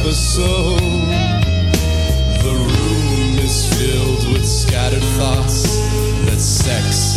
episode. The room is filled with scattered thoughts that sex